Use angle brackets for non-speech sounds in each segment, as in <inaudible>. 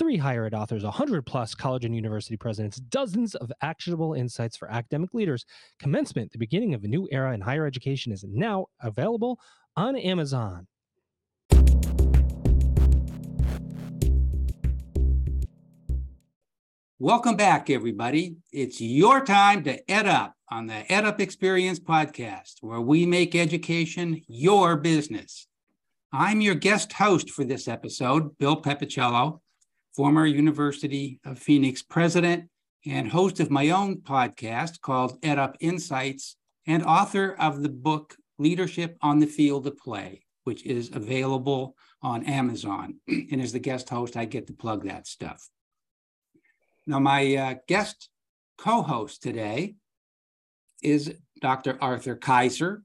three higher ed authors, 100 plus college and university presidents, dozens of actionable insights for academic leaders. Commencement, the beginning of a new era in higher education, is now available on Amazon. Welcome back, everybody. It's your time to EdUp on the EdUp Experience podcast, where we make education your business. I'm your guest host for this episode, Bill Pepicello, former University of Phoenix president and host of my own podcast called EdUp Insights, and author of the book Leadership on the Field of Play, which is available on Amazon. <clears throat> And as the guest host, I get to plug that stuff. Now, my uh, guest co host today is Dr. Arthur Keiser,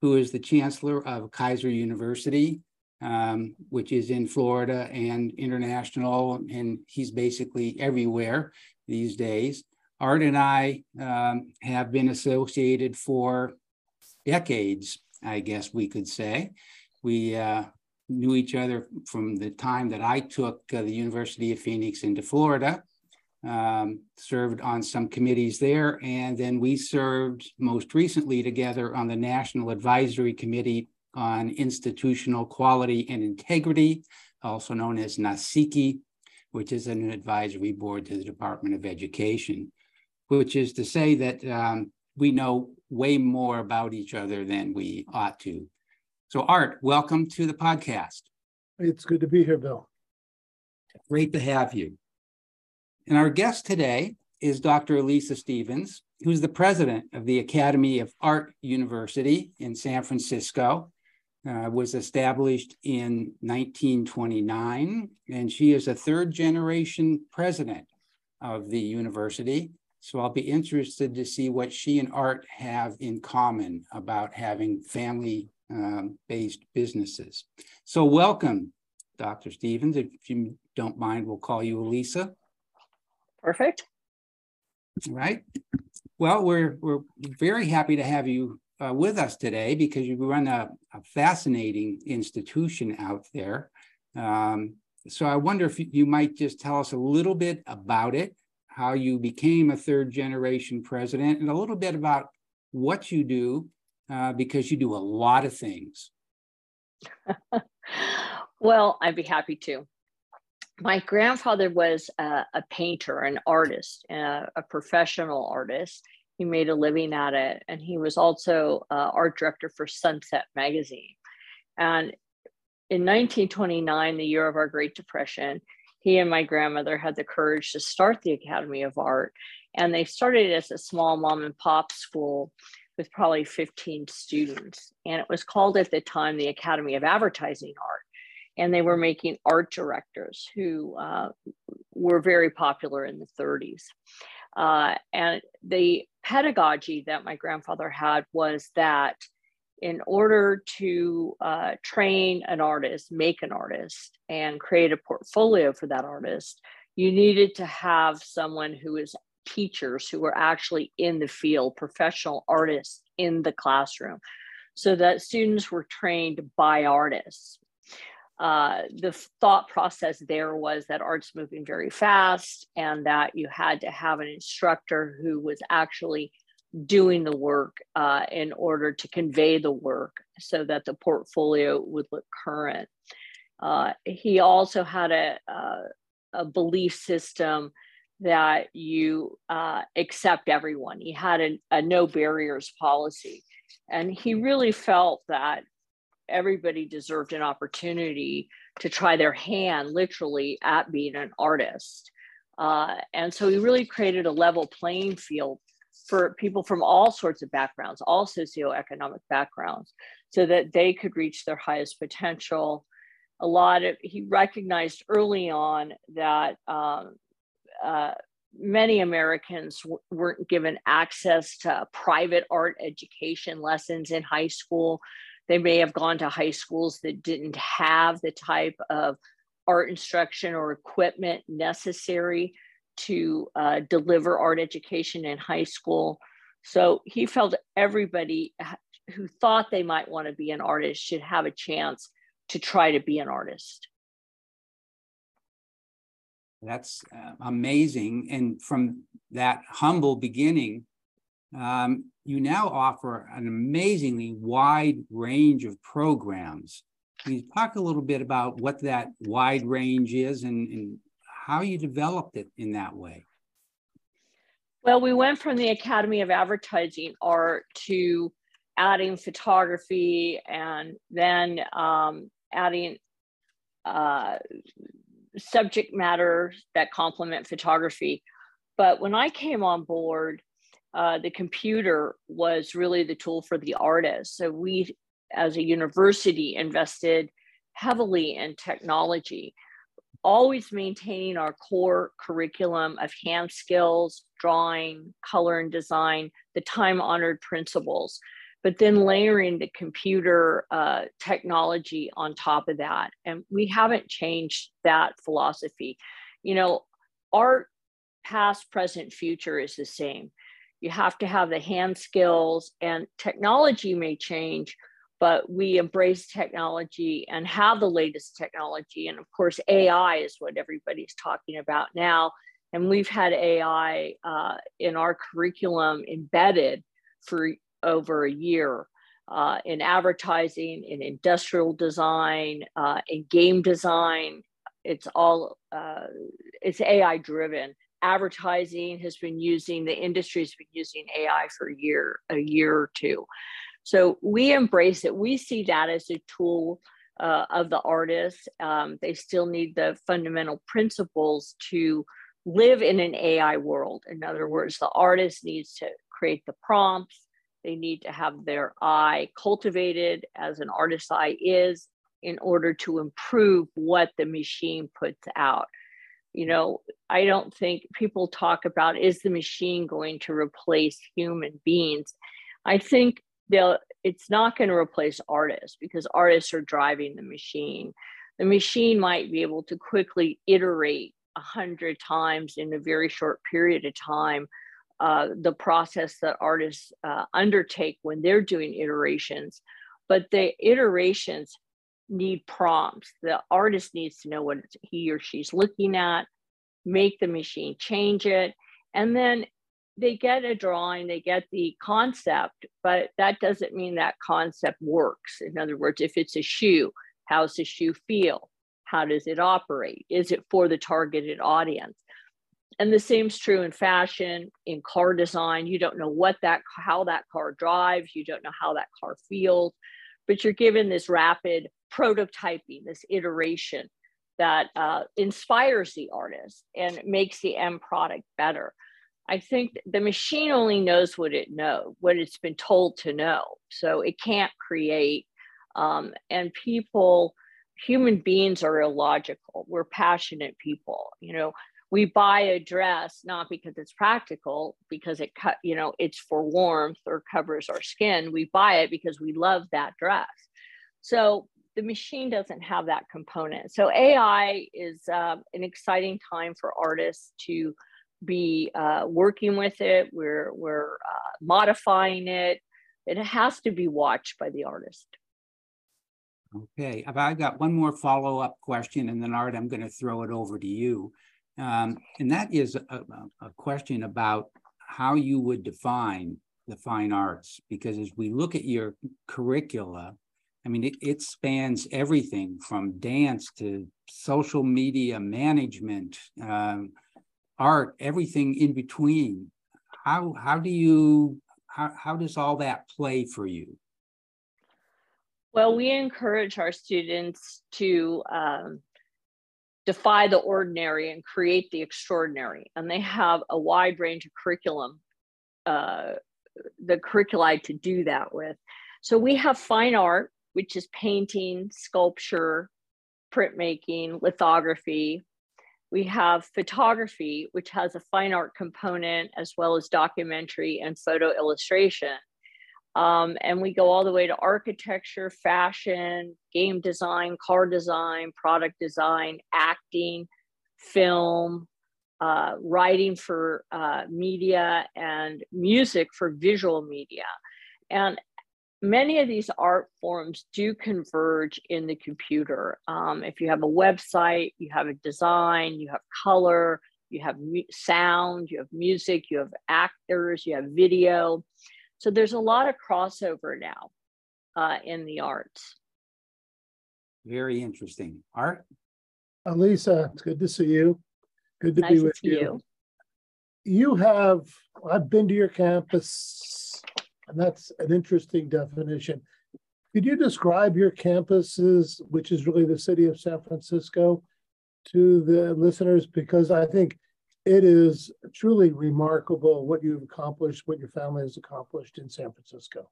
who is the chancellor of Keiser University, um, which is in Florida and international, and he's basically everywhere these days. Art and I um, have been associated for decades, I guess we could say. We uh, knew each other from the time that I took uh, the University of Phoenix into Florida um, served on some committees there. And then we served most recently together on the National Advisory Committee on Institutional Quality and Integrity, also known as NACIQI, which is an advisory board to the Department of Education, which is to say that um, we know way more about each other than we ought to. So, Art, welcome to the podcast. It's good to be here, Bill. Great to have you. And our guest today is Dr. Elisa Stephens, who's the president of the Academy of Art University in San Francisco. Uh, was established in 1929, and she is a third generation president of the university. So I'll be interested to see what she and Art have in common about having family um, based businesses. So, welcome, Dr. Stephens. If you don't mind, we'll call you Elisa. Perfect. Right. Well, we're we're very happy to have you uh, with us today because you run a, a fascinating institution out there. Um, so I wonder if you might just tell us a little bit about it, how you became a third generation president, and a little bit about what you do, uh, because you do a lot of things. <laughs> well, I'd be happy to my grandfather was a, a painter, an artist, a, a, professional artist. He made a living at it, and he was also uh, art director for Sunset Magazine. And in 1929, the year of our Great Depression, he and my grandmother had the courage to start the Academy of Art. And they started as a small mom and pop school with probably 15 students. And it was called at the time the Academy of Advertising Art and they were making art directors who uh, were very popular in the 30s. Uh, and the pedagogy that my grandfather had was that in order to uh, train an artist, make an artist, and create a portfolio for that artist, you needed to have someone who is teachers who were actually in the field, professional artists in the classroom, so that students were trained by artists uh, the thought process there was that art's moving very fast and that you had to have an instructor who was actually doing the work uh, in order to convey the work so that the portfolio would look current. Uh, he also had a, a, a, belief system that you uh, accept everyone. He had a, a no barriers policy. And he really felt that everybody deserved an opportunity to try their hand literally at being an artist. Uh, and so he really created a level playing field for people from all sorts of backgrounds, all socioeconomic backgrounds, so that they could reach their highest potential. A lot of, he recognized early on that um, uh, many Americans weren't given access to private art education lessons in high school. They may have gone to high schools that didn't have the type of art instruction or equipment necessary to uh, deliver art education in high school. So he felt everybody who thought they might want to be an artist should have a chance to try to be an artist. That's uh, amazing. And from that humble beginning, um, you now offer an amazingly wide range of programs. Can you talk a little bit about what that wide range is and, and how you developed it in that way? Well, we went from the Academy of Advertising Art to adding photography and then um, adding uh, subject matter that complement photography. But when I came on board, uh, the computer was really the tool for the artist. So we, as a university, invested heavily in technology, always maintaining our core curriculum of hand skills, drawing, color and design, the time honored principles, but then layering the computer uh, technology on top of that. And we haven't changed that philosophy. You know, art, past, present, future is the same you have to have the hand skills and technology may change but we embrace technology and have the latest technology. And of course ai is what everybody's talking about now. And we've had ai uh, in our curriculum embedded for over a year uh, in advertising in industrial design uh, in game design. It's all uh, it's ai driven advertising has been using, the industry's been using AI for a year, a year or two. So we embrace it. We see that as a tool uh, of the artist. Um, they still need the fundamental principles to live in an AI world. In other words, the artist needs to create the prompts. They need to have their eye cultivated as an artist's eye is in order to improve what the machine puts out you know i don't think people talk about is the machine going to replace human beings? I think they'll it's not going to replace artists because artists are driving the machine. The machine might be able to quickly iterate a hundred times in a very short period of time uh, the process that artists uh, undertake when they're doing iterations. But the iterations need prompts. The artist needs to know what he or she's looking at, make the machine change it, and then they get a drawing, they get the concept, but that doesn't mean that concept works. In other words, if it's a shoe, how's the shoe feel? How does it operate? Is it for the targeted audience? And the same is true in fashion, in car design. You don't know what that how that car drives, you don't know how that car feels, but you're given this rapid prototyping, this iteration that uh, inspires the artist and makes the end product better. I think the machine only knows what it knows, what it's been told to know. So it can't create. Um, and people, human beings are illogical. We're passionate people. You know, we buy a dress not because it's practical, because it cut, you know, it's for warmth or covers our skin. We buy it because we love that dress. So the machine doesn't have that component. So AI is uh, an exciting time for artists to be uh, working with it. We're we're uh, modifying it. It has to be watched by the artist. Okay, I've got one more follow up question, and then Art, I'm going to throw it over to you, um, and that is a, a question about how you would define the fine arts, because as we look at your curricula, I mean, it, it spans everything from dance to social media management, um, art, everything in between. How how do you how how does all that play for you? Well, we encourage our students to um, defy the ordinary and create the extraordinary, and they have a wide range of curriculum, uh, the curricula to do that with. So we have fine art, which is painting, sculpture, printmaking, lithography. We have photography, which has a fine art component as well as documentary and photo illustration. Um, and we go all the way to architecture, fashion, game design, car design, product design, acting, film, uh, writing for uh, media, and music for visual media. And many of these art forms do converge in the computer. Um, if you have a website, you have a design, you have color, you have sound, you have music, you have actors, you have video. So there's a lot of crossover now uh, in the arts. Very interesting. Art? Elisa, it's good to see you. Good to nice be to with you. you. You have, I've been to your campus, and that's an interesting definition. Could you describe your campuses, which is really the city of San Francisco, to the listeners? Because I think it is truly remarkable what you've accomplished, what your family has accomplished in San Francisco.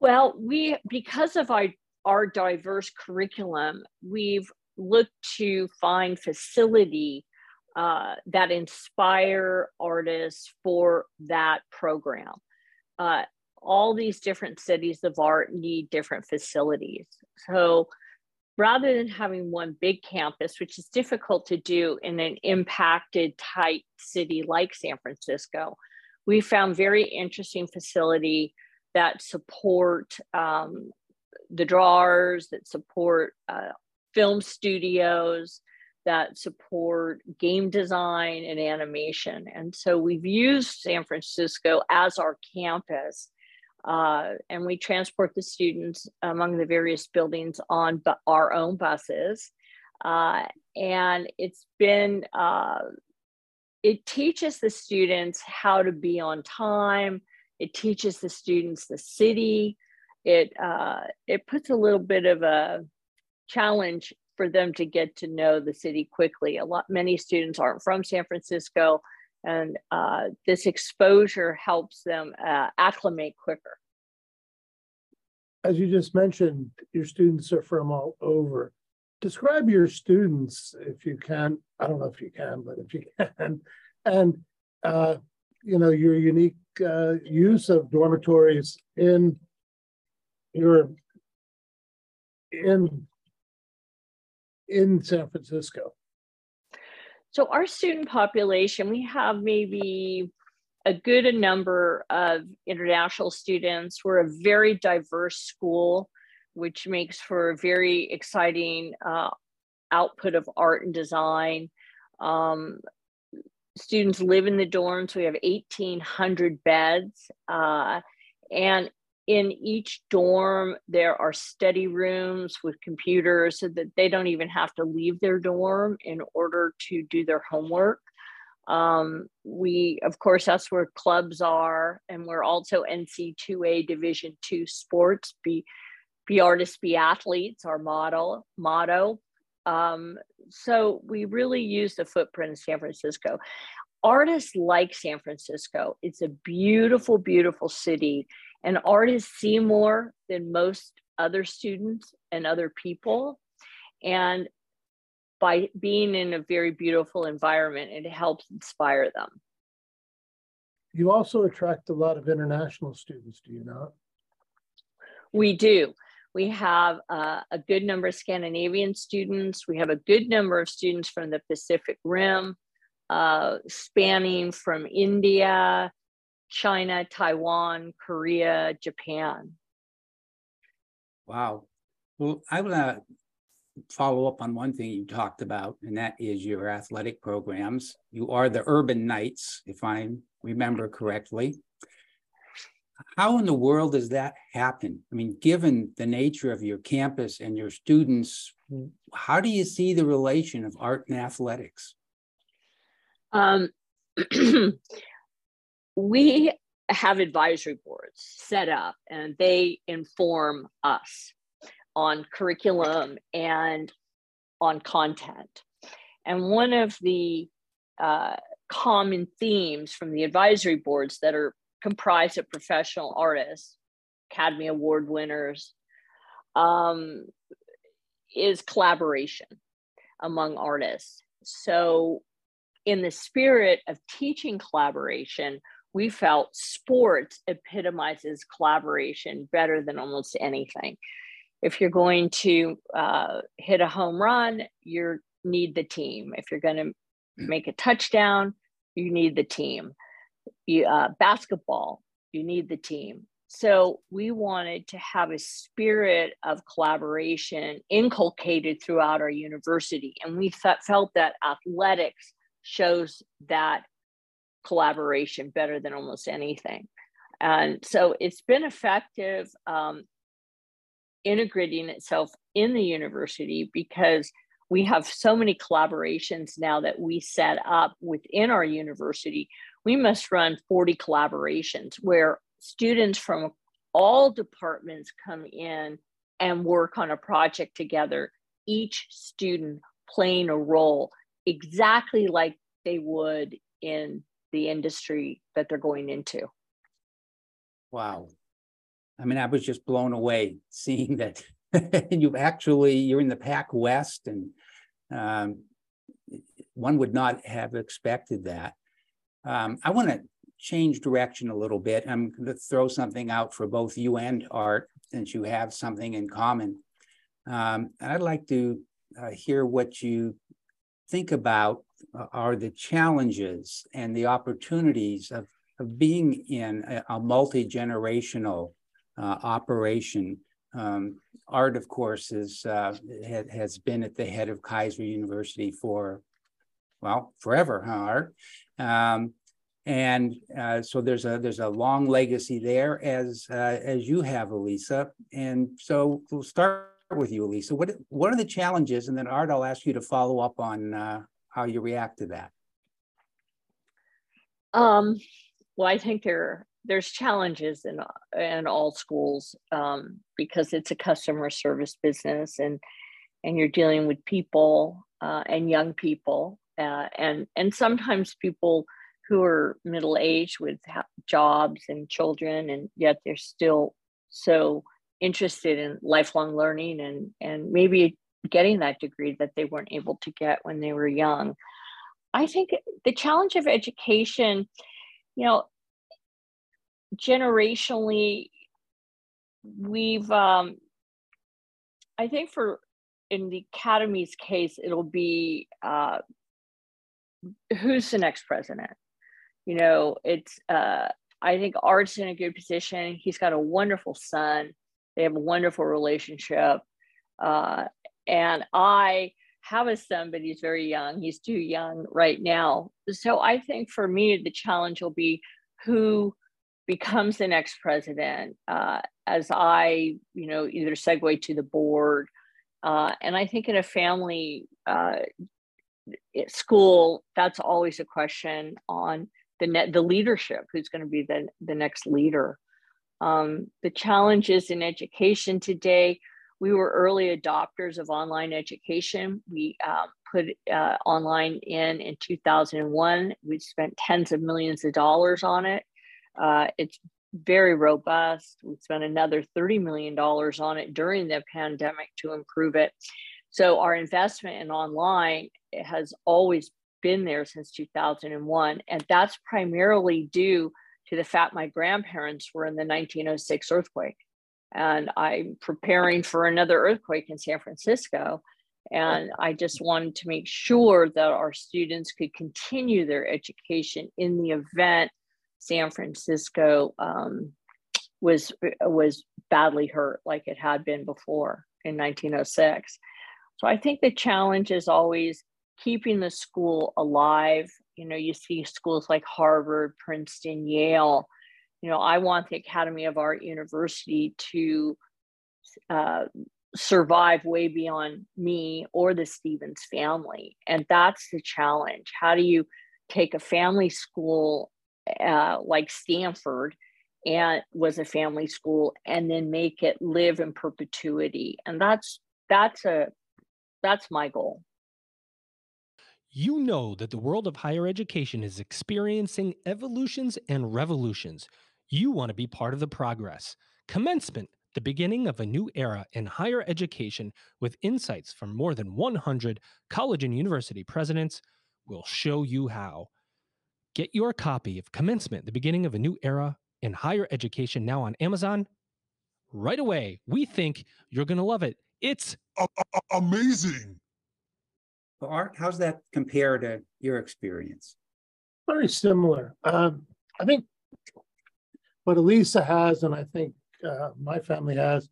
Well, we because of our our diverse curriculum, we've looked to find facility uh, that inspire artists for that program. Uh, all these different cities of art need different facilities. So rather than having one big campus, which is difficult to do in an impacted, tight city like San Francisco, we found very interesting facility that support um, the drawers, that support uh, film studios, that support game design and animation. And so we've used San Francisco as our campus. Uh, and we transport the students among the various buildings on bu- our own buses. Uh, and it's been, uh, it teaches the students how to be on time. It teaches the students the city. It, uh, it puts a little bit of a challenge for them to get to know the city quickly. A lot, many students aren't from San Francisco, and uh, this exposure helps them uh, acclimate quicker. As you just mentioned, your students are from all over. Describe your students, if you can. I don't know if you can, but if you <laughs> can, and uh, you know your unique uh, use of dormitories in your in in San Francisco? So our student population, we have maybe a good number of international students. We're a very diverse school, which makes for a very exciting uh, output of art and design. Um, students live in the dorms. We have 1,800 beds. Uh, and in each dorm, there are study rooms with computers so that they don't even have to leave their dorm in order to do their homework. Um, we, of course, that's where clubs are, and we're also NC2A Division two sports. Be, be artists, be athletes. Our model motto. Um, so we really use the footprint of San Francisco. Artists like San Francisco. It's a beautiful, beautiful city and artists see more than most other students and other people. And by being in a very beautiful environment, it helps inspire them. You also attract a lot of international students, do you not? We do. We have uh, a good number of Scandinavian students. We have a good number of students from the Pacific Rim, uh, spanning from India China, Taiwan, Korea, Japan. Wow. Well, I want to follow up on one thing you talked about, and that is your athletic programs. You are the Urban Knights, if I remember correctly. How in the world does that happen? I mean, given the nature of your campus and your students, how do you see the relation of art and athletics? Um, <clears throat> we have advisory boards set up and they inform us on curriculum and on content. And one of the uh, common themes from the advisory boards that are comprised of professional artists, Academy Award winners, um, is collaboration among artists. So, in the spirit of teaching collaboration, we felt sports epitomizes collaboration better than almost anything. If you're going to uh, hit a home run, you need the team. If you're going to make a touchdown, you need the team. You, uh, basketball, you need the team. So we wanted to have a spirit of collaboration inculcated throughout our university. And we felt that athletics shows that collaboration better than almost anything. And so it's been effective um, integrating itself in the university because we have so many collaborations now that we set up within our university. We must run 40 collaborations where students from all departments come in and work on a project together, each student playing a role exactly like they would in the industry that they're going into. Wow. I mean, I was just blown away seeing that <laughs> you've actually, you're in the Pac West and um, one would not have expected that. Um, I want to change direction a little bit. I'm going to throw something out for both you and Art, since you have something in common. Um, I'd like to uh, hear what you think about are the challenges and the opportunities of, of being in a, a multi-generational uh, operation. Um, Art, of course, is, uh, has been at the head of Keiser University for, well, forever, huh, Art? Um, and uh, so there's a there's a long legacy there as uh, as you have, Elisa. And so we'll start with you, Elisa. What what are the challenges? And then Art, I'll ask you to follow up on uh, how you react to that. Um, well, I think there there's challenges in in all schools um, because it's a customer service business and and you're dealing with people uh, and young people uh, and and sometimes people who are middle aged with jobs and children, and yet they're still so interested in lifelong learning and and maybe getting that degree that they weren't able to get when they were young. I think the challenge of education, you know, generationally, we've, um, I think for in the academy's case, it'll be uh, who's the next president? you know, it's uh, I think Art's in a good position. He's got a wonderful son. They have a wonderful relationship. Uh, and I have a son, but he's very young. He's too young right now. So I think for me, the challenge will be who becomes the next president uh, as I, you know, either segue to the board. Uh, and I think in a family uh, school, that's always a question on the net the leadership who's going to be the, the next leader um, the challenges in education today we were early adopters of online education we um, put uh, online in in 2001 we spent tens of millions of dollars on it uh, it's very robust we spent another 30 million dollars on it during the pandemic to improve it so our investment in online has always been there since 2001. And that's primarily due to the fact my grandparents were in the 1906 earthquake. And I'm preparing for another earthquake in San Francisco. And I just wanted to make sure that our students could continue their education in the event San Francisco um, was was badly hurt like it had been before in 1906. So I think the challenge is always keeping the school alive. You know, you see schools like Harvard, Princeton, Yale. You know, I want the Academy of Art University to uh, survive way beyond me or the Stephens family. And that's the challenge. How do you take a family school uh, like Stanford and was a family school and then make it live in perpetuity? And that's that's a that's my goal. You know that the world of higher education is experiencing evolutions and revolutions. You want to be part of the progress. Commencement, the beginning of a new era in higher education with insights from more than 100 college and university presidents, will show you how. Get your copy of Commencement, the beginning of a new era in higher education now on Amazon right away. We think you're going to love it. It's amazing. Art, how's that compare to your experience? Very similar. Um, I think what Elisa has, and I think uh, my family has,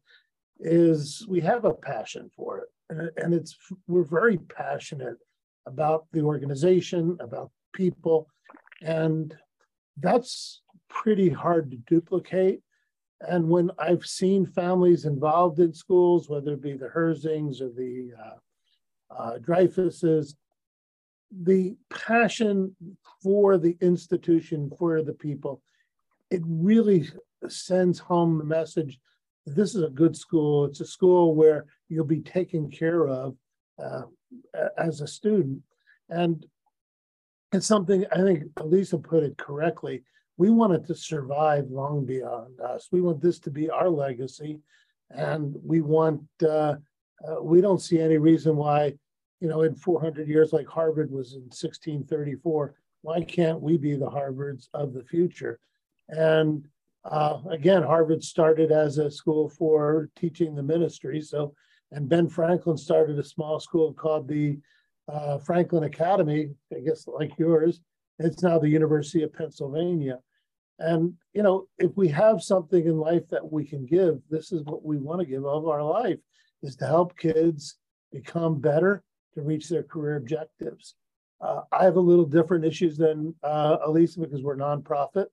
is we have a passion for it, and, it's we're very passionate about the organization, about people, and that's pretty hard to duplicate. And when I've seen families involved in schools, whether it be the Herzings or the uh, uh, Dreyfuses, the passion for the institution, for the people, it really sends home the message this is a good school. It's a school where you'll be taken care of uh, as a student. And it's something I think Elisa put it correctly. We want it to survive long beyond us. We want this to be our legacy. And we want, uh, uh, we don't see any reason why, you know, in 400 years, like Harvard was in 1634, why can't we be the Harvards of the future? And uh, again, Harvard started as a school for teaching the ministry. So, and Ben Franklin started a small school called the uh, Franklin Academy, I guess like yours. It's now the University of Pennsylvania. And, you know, if we have something in life that we can give, this is what we want to give of our life is to help kids become better to reach their career objectives. Uh, I have a little different issues than uh, Elisa because we're nonprofit,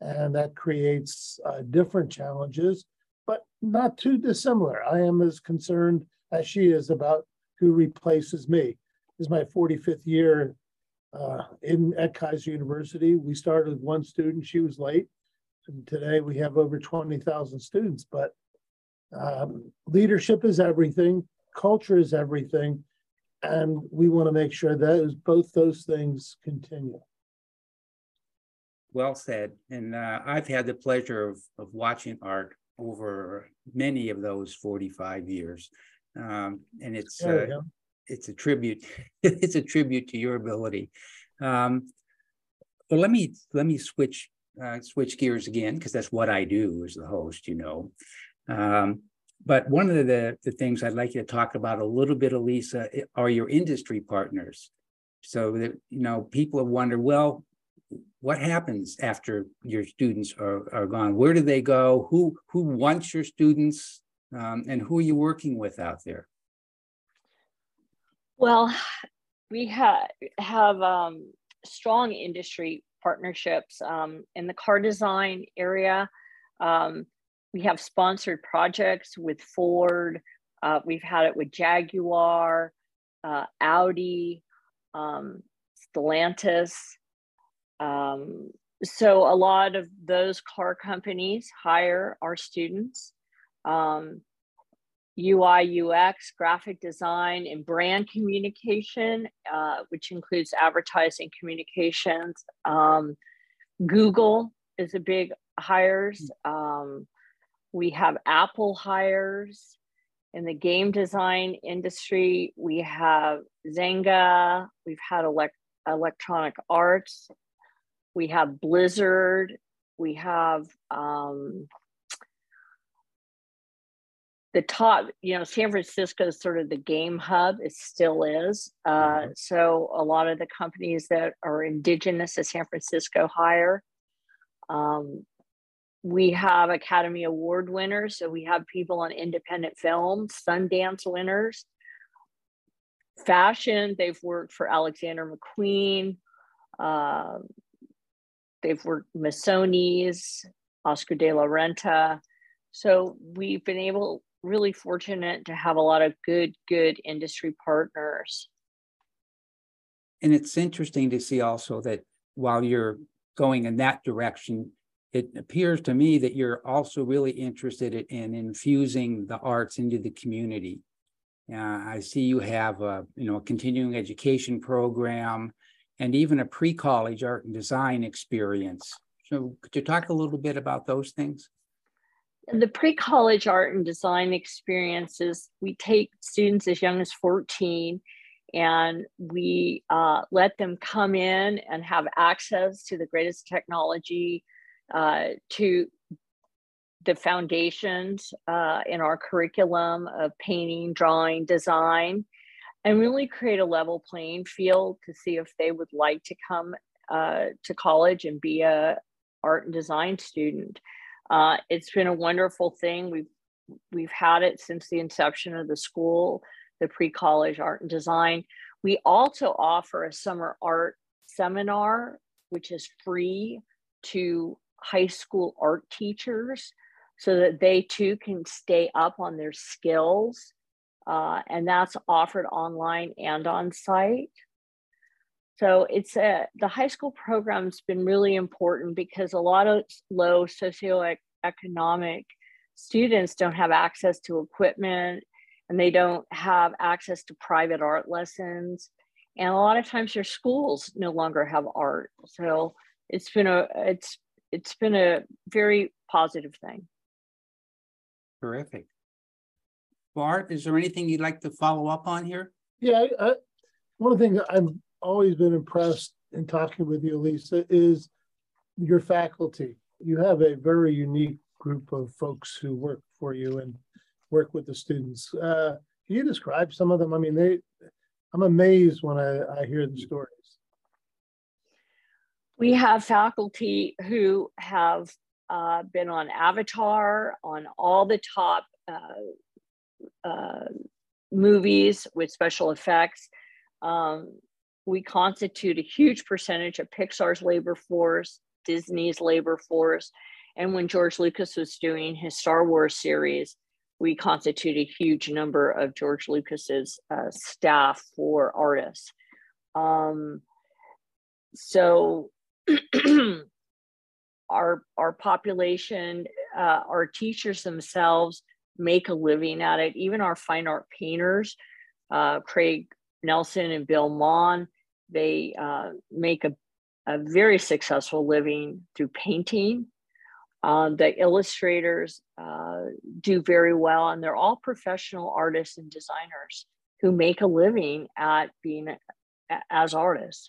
and that creates uh, different challenges, but not too dissimilar. I am as concerned as she is about who replaces me This is my 45th year uh, in at Keiser University. We started with one student; she was late, and today we have over 20,000 students. But um, leadership is everything, culture is everything, and we want to make sure that both those things continue. Well said. And uh, I've had the pleasure of, of watching art over many of those 45 years. Um, and it's uh, it's a tribute. <laughs> it's a tribute to your ability. Um, but let me let me switch uh, switch gears again because that's what I do as the host. You know. Um, but one of the, the things I'd like you to talk about a little bit, Elisa, are your industry partners. So that you know, people have wondered, well, what happens after your students are, are gone? Where do they go? Who who wants your students? Um, and who are you working with out there? Well, we ha- have um, strong industry partnerships um, in the car design area. Um, we have sponsored projects with Ford. Uh, we've had it with Jaguar, uh, Audi, um, Stellantis. Um, so a lot of those car companies hire our students. Um, UI, UX, graphic design, and brand communication, uh, which includes advertising communications. Um, Google is a big hires. Um, we have Apple hires. In the game design industry, we have Zynga, we've had elect- Electronic Arts, we have Blizzard, we have um, the top, you know, San Francisco is sort of the game hub. It still is. Uh, mm-hmm. So a lot of the companies that are indigenous to San Francisco hire. Um, we have Academy Award winners. So we have people on independent films, Sundance winners. Fashion, they've worked for Alexander McQueen. Uh, they've worked Missoni's, Oscar de la Renta. So we've been able really fortunate to have a lot of good, good industry partners. And it's interesting to see also that while you're going in that direction, it appears to me that you're also really interested in infusing the arts into the community. Uh, I see you have a you know a continuing education program and even a pre-college art and design experience. So could you talk a little bit about those things? the pre-college art and design experiences we take students as young as 14 and we uh, let them come in and have access to the greatest technology uh, to the foundations uh, in our curriculum of painting drawing design and really create a level playing field to see if they would like to come uh, to college and be a art and design student Uh, it's been a wonderful thing. We've we've had it since the inception of the school, the pre-college art and design. We also offer a summer art seminar, which is free to high school art teachers so that they too can stay up on their skills. Uh, and that's offered online and on site. So it's a, the high school program's been really important because a lot of low socioeconomic students don't have access to equipment and they don't have access to private art lessons. And a lot of times their schools no longer have art. So it's been a it's it's been a very positive thing. Terrific. Bart, is there anything you'd like to follow up on here? Yeah, I, I, one of the things I've always been impressed in talking with you, Lisa, is your faculty. You have a very unique group of folks who work for you and work with the students. Uh, can you describe some of them? I mean, they, I'm amazed when I, I hear the stories. We have faculty who have uh, been on Avatar, on all the top uh, uh, movies with special effects. Um, we constitute a huge percentage of Pixar's labor force, Disney's labor force. And when George Lucas was doing his Star Wars series, we constitute a huge number of George Lucas's uh, staff for artists. Um, so <clears throat> our our population, uh, our teachers themselves make a living at it. Even our fine art painters, uh, Craig Nelson and Bill Mon, they uh, make a, a very successful living through painting. Um, the illustrators uh, do very well, and they're all professional artists and designers who make a living at being a, as artists.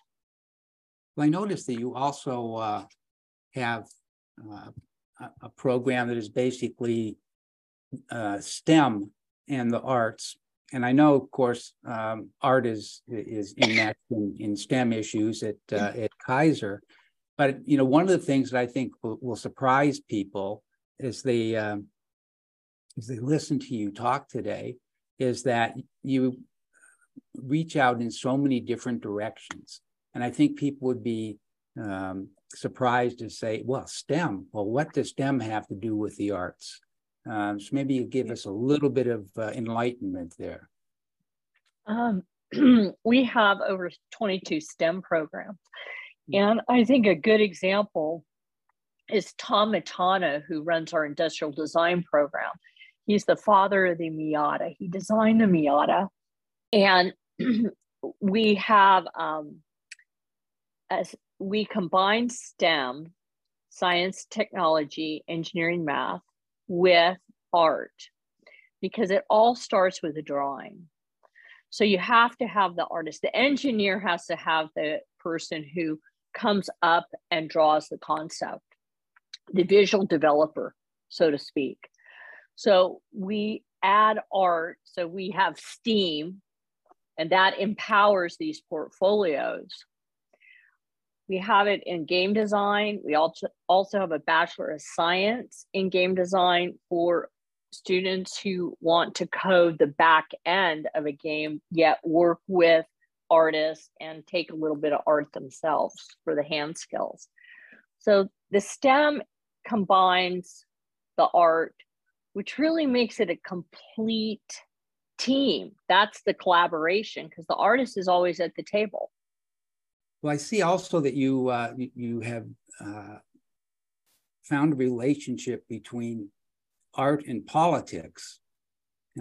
Well, I noticed that you also uh, have uh, a program that is basically uh, STEM and the arts. And I know, of course, um, art is is enmeshed in, in STEM issues at uh, at Keiser. But you know, one of the things that I think will, will surprise people as they um, as they listen to you talk today is that you reach out in so many different directions. And I think people would be um, surprised to say, well, STEM, well, what does STEM have to do with the arts? Um, so maybe you give us a little bit of uh, enlightenment there. Um, <clears throat> we have over 22 STEM programs. Hmm. And I think a good example is Tom Matano, who runs our industrial design program. He's the father of the Miata. He designed the Miata. And <clears throat> we have um, as we combine STEM, science, technology, engineering, math, with art because it all starts with a drawing. So you have to have the artist. The engineer has to have the person who comes up and draws the concept, the visual developer, so to speak. So we add art. So we have STEAM, and that empowers these portfolios we have it in game design. We also have a Bachelor of Science in game design for students who want to code the back end of a game, yet work with artists and take a little bit of art themselves for the hand skills. So the STEM combines the art, which really makes it a complete team. That's the collaboration because the artist is always at the table. Well, I see also that you uh, you have uh, found a relationship between art and politics,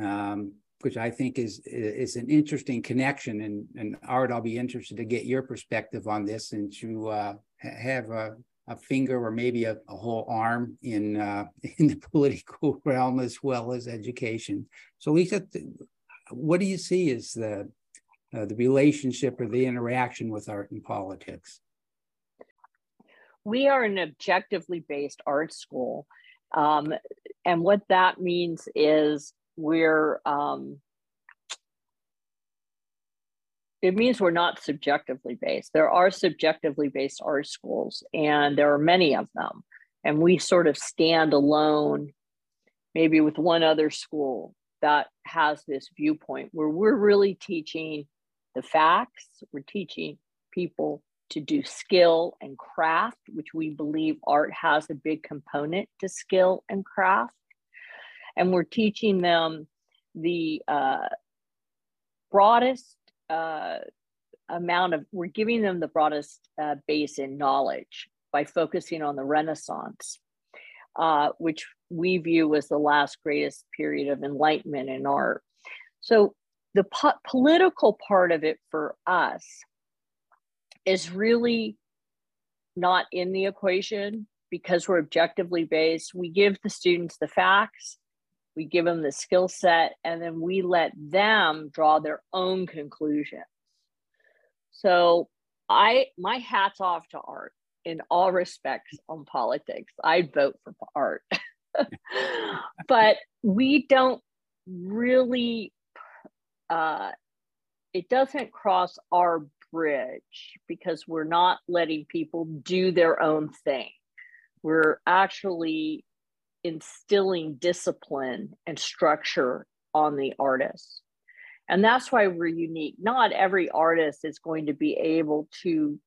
um, which I think is is an interesting connection. And, and Art, I'll be interested to get your perspective on this, and to uh, have a, a finger or maybe a, a whole arm in uh, <laughs> in the political <laughs> realm as well as education. So, Lisa, what do you see as the uh, the relationship or the interaction with art and politics? We are an objectively based art school. Um, and what that means is we're, um, it means we're not subjectively based. There are subjectively based art schools, and there are many of them. And we sort of stand alone, maybe with one other school that has this viewpoint where we're really teaching the facts, we're teaching people to do skill and craft, which we believe art has a big component to skill and craft. And we're teaching them the uh, broadest uh, amount of, we're giving them the broadest uh, base in knowledge by focusing on the Renaissance, uh, which we view as the last greatest period of enlightenment in art. So the po- political part of it for us is really not in the equation because we're objectively based. We give the students the facts, we give them the skill set, and then we let them draw their own conclusions. So I my hats off to art in all respects on politics. I'd vote for art. <laughs> but we don't really uh, it doesn't cross our bridge because we're not letting people do their own thing. We're actually instilling discipline and structure on the artist. And that's why we're unique. Not every artist is going to be able to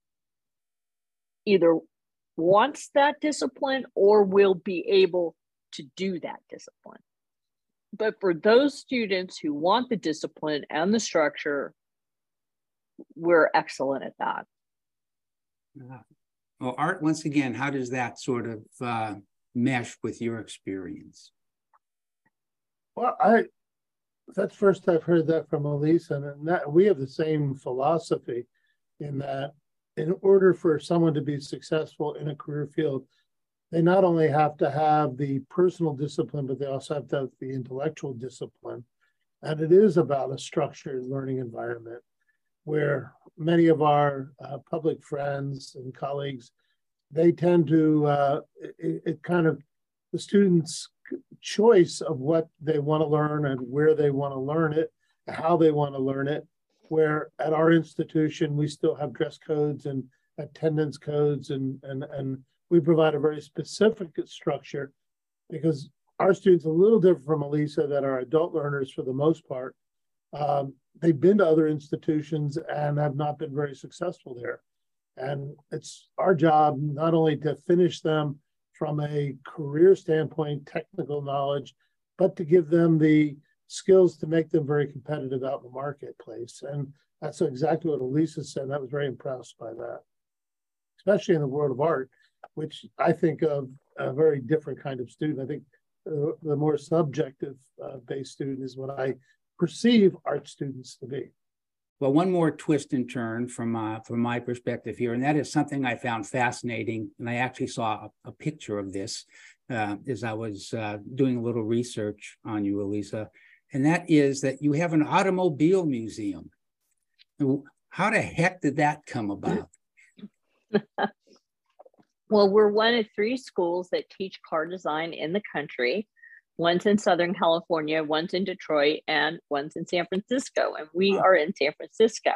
either wants that discipline or will be able to do that discipline. But for those students who want the discipline and the structure, we're excellent at that. Well, Art, once again, how does that sort of uh, mesh with your experience? Well, I that's first I've heard that from Elise, and that we have the same philosophy in that in order for someone to be successful in a career field, they not only have to have the personal discipline, but they also have to have the intellectual discipline. And it is about a structured learning environment where many of our uh, public friends and colleagues, they tend to, uh, it, it kind of, the students' choice of what they want to learn and where they want to learn it, how they want to learn it, where at our institution, we still have dress codes and attendance codes and, and, and we provide a very specific structure because our students are a little different from Elisa that are adult learners for the most part. Um, they've been to other institutions and have not been very successful there. And it's our job not only to finish them from a career standpoint, technical knowledge, but to give them the skills to make them very competitive out in the marketplace. And that's exactly what Elisa said. I was very impressed by that, especially in the world of art, which I think of a very different kind of student. I think uh, the more subjective uh, based student is what I perceive art students to be. Well, one more twist and turn from uh, from my perspective here, and that is something I found fascinating. And I actually saw a, a picture of this uh, as I was uh, doing a little research on you, Elisa, and that is that you have an automobile museum. How the heck did that come about? <laughs> well, we're one of three schools that teach car design in the country. One's in Southern California, one's in Detroit, and one's in San Francisco. And we are in San Francisco.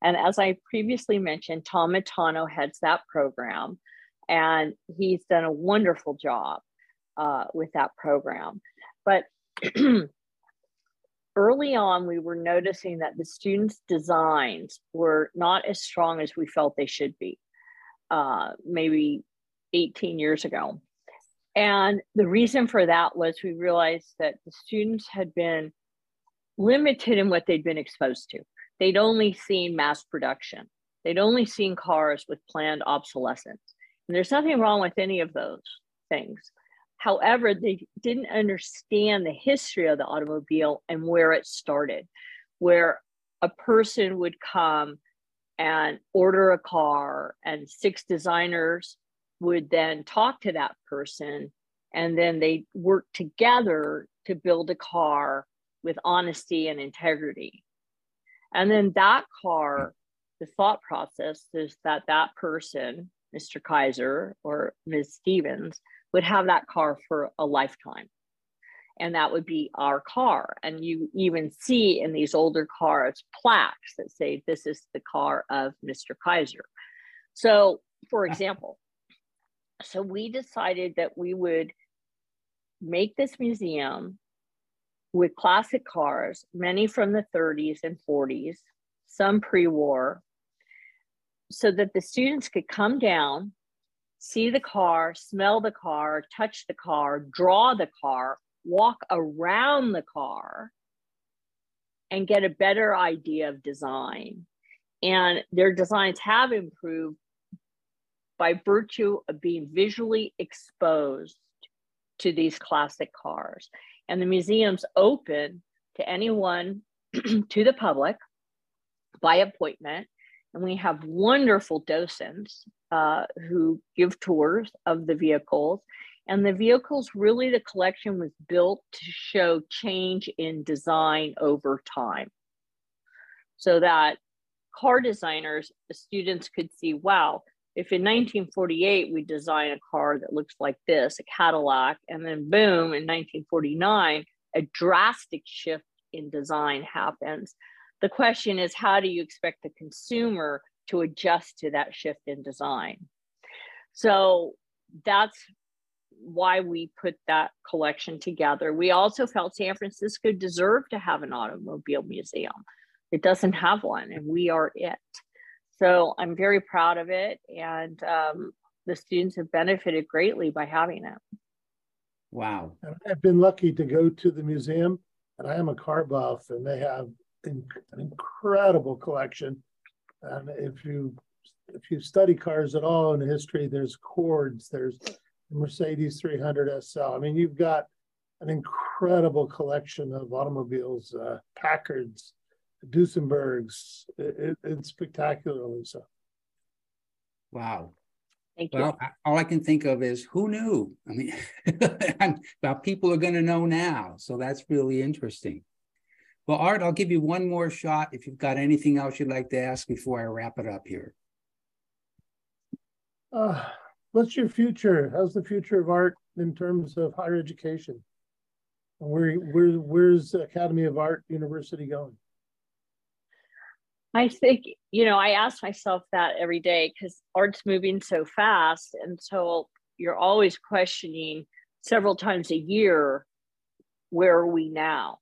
And as I previously mentioned, Tom Matano heads that program, and he's done a wonderful job uh, with that program. But <clears throat> early on, we were noticing that the students' designs were not as strong as we felt they should be, uh, maybe 18 years ago. And the reason for that was we realized that the students had been limited in what they'd been exposed to. They'd only seen mass production, they'd only seen cars with planned obsolescence. And there's nothing wrong with any of those things. However, they didn't understand the history of the automobile and where it started, where a person would come and order a car, and six designers would then talk to that person, and then they work together to build a car with honesty and integrity. And then that car, the thought process is that that person, Mr. Keiser or Ms. Stephens, would have that car for a lifetime. And that would be our car. And you even see in these older cars plaques that say, this is the car of Mr. Keiser. So, for example, So we decided that we would make this museum with classic cars, many from the 30s and 40s, some pre war, so that the students could come down, see the car, smell the car, touch the car, draw the car, walk around the car, and get a better idea of design. And their designs have improved by virtue of being visually exposed to these classic cars. And the museum's open to anyone, <clears throat> to the public by appointment. And we have wonderful docents uh, who give tours of the vehicles. And the vehicles, really, the collection was built to show change in design over time. So that car designers, the students could see, wow, if in 1948 we design a car that looks like this, a Cadillac, and then boom, in 1949, a drastic shift in design happens. The question is, how do you expect the consumer to adjust to that shift in design? So that's why we put that collection together. We also felt San Francisco deserved to have an automobile museum. It doesn't have one, and we are it. So I'm very proud of it, and um, the students have benefited greatly by having it. Wow. And I've been lucky to go to the museum, and I am a car buff, and they have an incredible collection. And if you if you study cars at all in history, there's Cords, there's Mercedes 300 SL. I mean, you've got an incredible collection of automobiles, uh, Packards, Duesenbergs. It, it's spectacularly so. Wow. Thank you. Well, all I can think of is who knew? I mean, <laughs> well, people are going to know now. So that's really interesting. Well, Art, I'll give you one more shot if you've got anything else you'd like to ask before I wrap it up here. Uh, what's your future? How's the future of art in terms of higher education? Where, where, where's Academy of Art University going? I think, you know, I ask myself that every day because art's moving so fast. And so you're always questioning several times a year where are we now?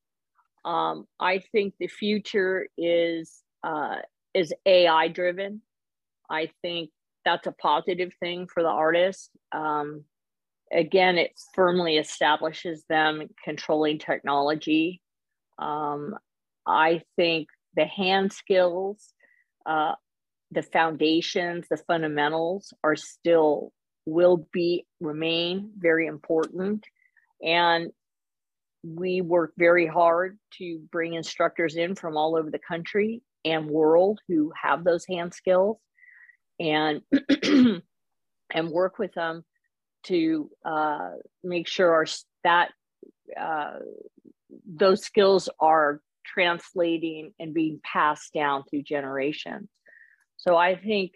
Um, I think the future is uh, is AI driven. I think that's a positive thing for the artist. Um, again, it firmly establishes them controlling technology. Um, I think the hand skills, uh, the foundations, the fundamentals are still will be remain very important. And we work very hard to bring instructors in from all over the country and world who have those hand skills and <clears throat> and work with them to uh, make sure our, that uh, those skills are translating and being passed down through generations. So I think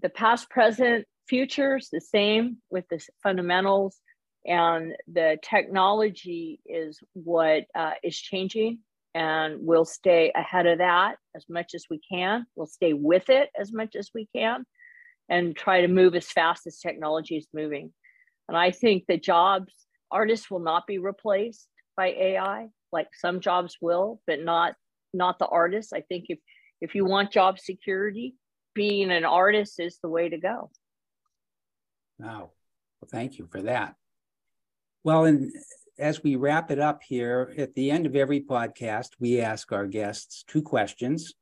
the past, present, futures the same with the fundamentals, and the technology is what uh, is changing. And we'll stay ahead of that as much as we can. We'll stay with it as much as we can and try to move as fast as technology is moving. And I think the jobs, artists will not be replaced by AI like some jobs will, but not not the artists. I think if if you want job security, being an artist is the way to go. Wow. Well, thank you for that. Well, and as we wrap it up here, at the end of every podcast, we ask our guests two questions.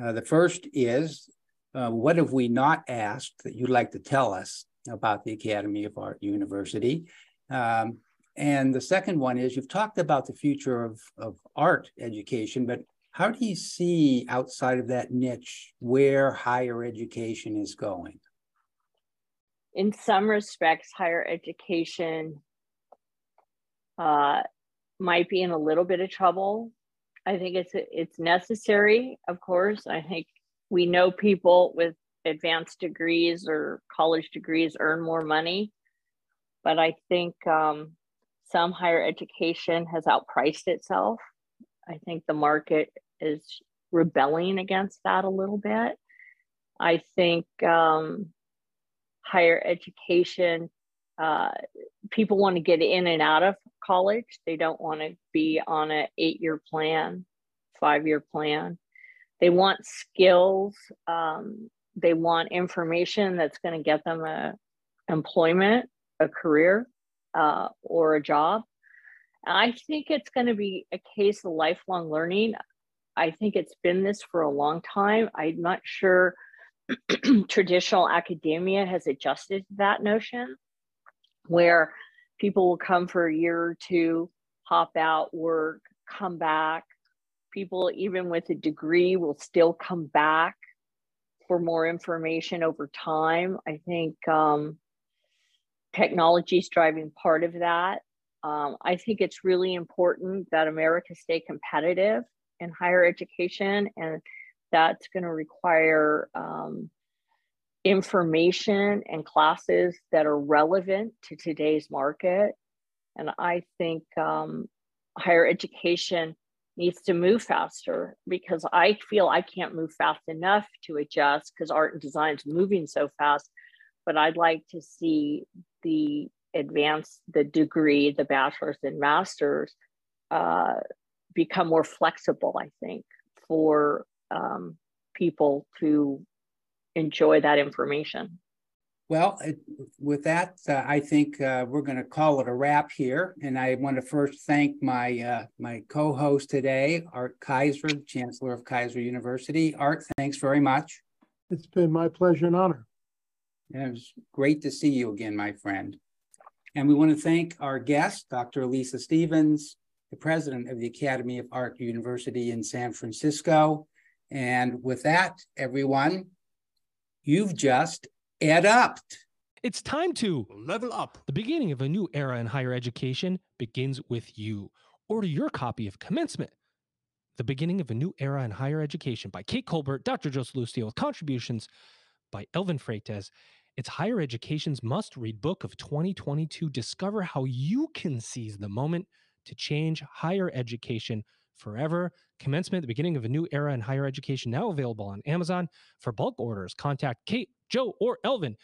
Uh, the first is uh, What have we not asked that you'd like to tell us about the Academy of Art University? Um, and the second one is you've talked about the future of, of art education, but how do you see outside of that niche where higher education is going? In some respects, higher education uh, might be in a little bit of trouble. I think it's it's necessary, of course. I think we know people with advanced degrees or college degrees earn more money, but I think um, some higher education has outpriced itself. I think the market is rebelling against that a little bit. I think um, higher education. Uh, people want to get in and out of college. They don't want to be on an eight year plan, five year plan. They want skills. Um, they want information that's going to get them a employment, a career, uh, or a job. I think it's going to be a case of lifelong learning. I think it's been this for a long time. I'm not sure <clears throat> traditional academia has adjusted to that notion where people will come for a year or two, hop out, work, come back. People, even with a degree, will still come back for more information over time. I think um, technology is driving part of that. Um, I think it's really important that America stay competitive in higher education, and that's going to require um, information and classes that are relevant to today's market. And I think um, higher education needs to move faster because I feel I can't move fast enough to adjust because art and design is moving so fast. But I'd like to see the advance the degree, the bachelor's and master's, uh, become more flexible, I think, for um, people to enjoy that information. Well, it, with that, uh, I think uh, we're going to call it a wrap here. And I want to first thank my uh, my co-host today, Art Keiser, Chancellor of Keiser University. Art, thanks very much. It's been my pleasure and honor. And it was great to see you again, my friend. And we want to thank our guest, Dr. Elisa Stephens, the president of the Academy of Art University in San Francisco. And with that, everyone, you've just ed upped. It's time to Level up. The beginning of a new era in higher education begins with you. Order your copy of Commencement, The Beginning of a New Era in Higher Education by Kate Colbert, Dr. Joseph Sallustio, with contributions by Elvin Freytes. It's higher education's must read book of 2022. Discover how you can seize the moment to change higher education forever. Commencement, the beginning of a new era in higher education, now available on Amazon. For bulk orders, contact Kate, Joe, or Elvin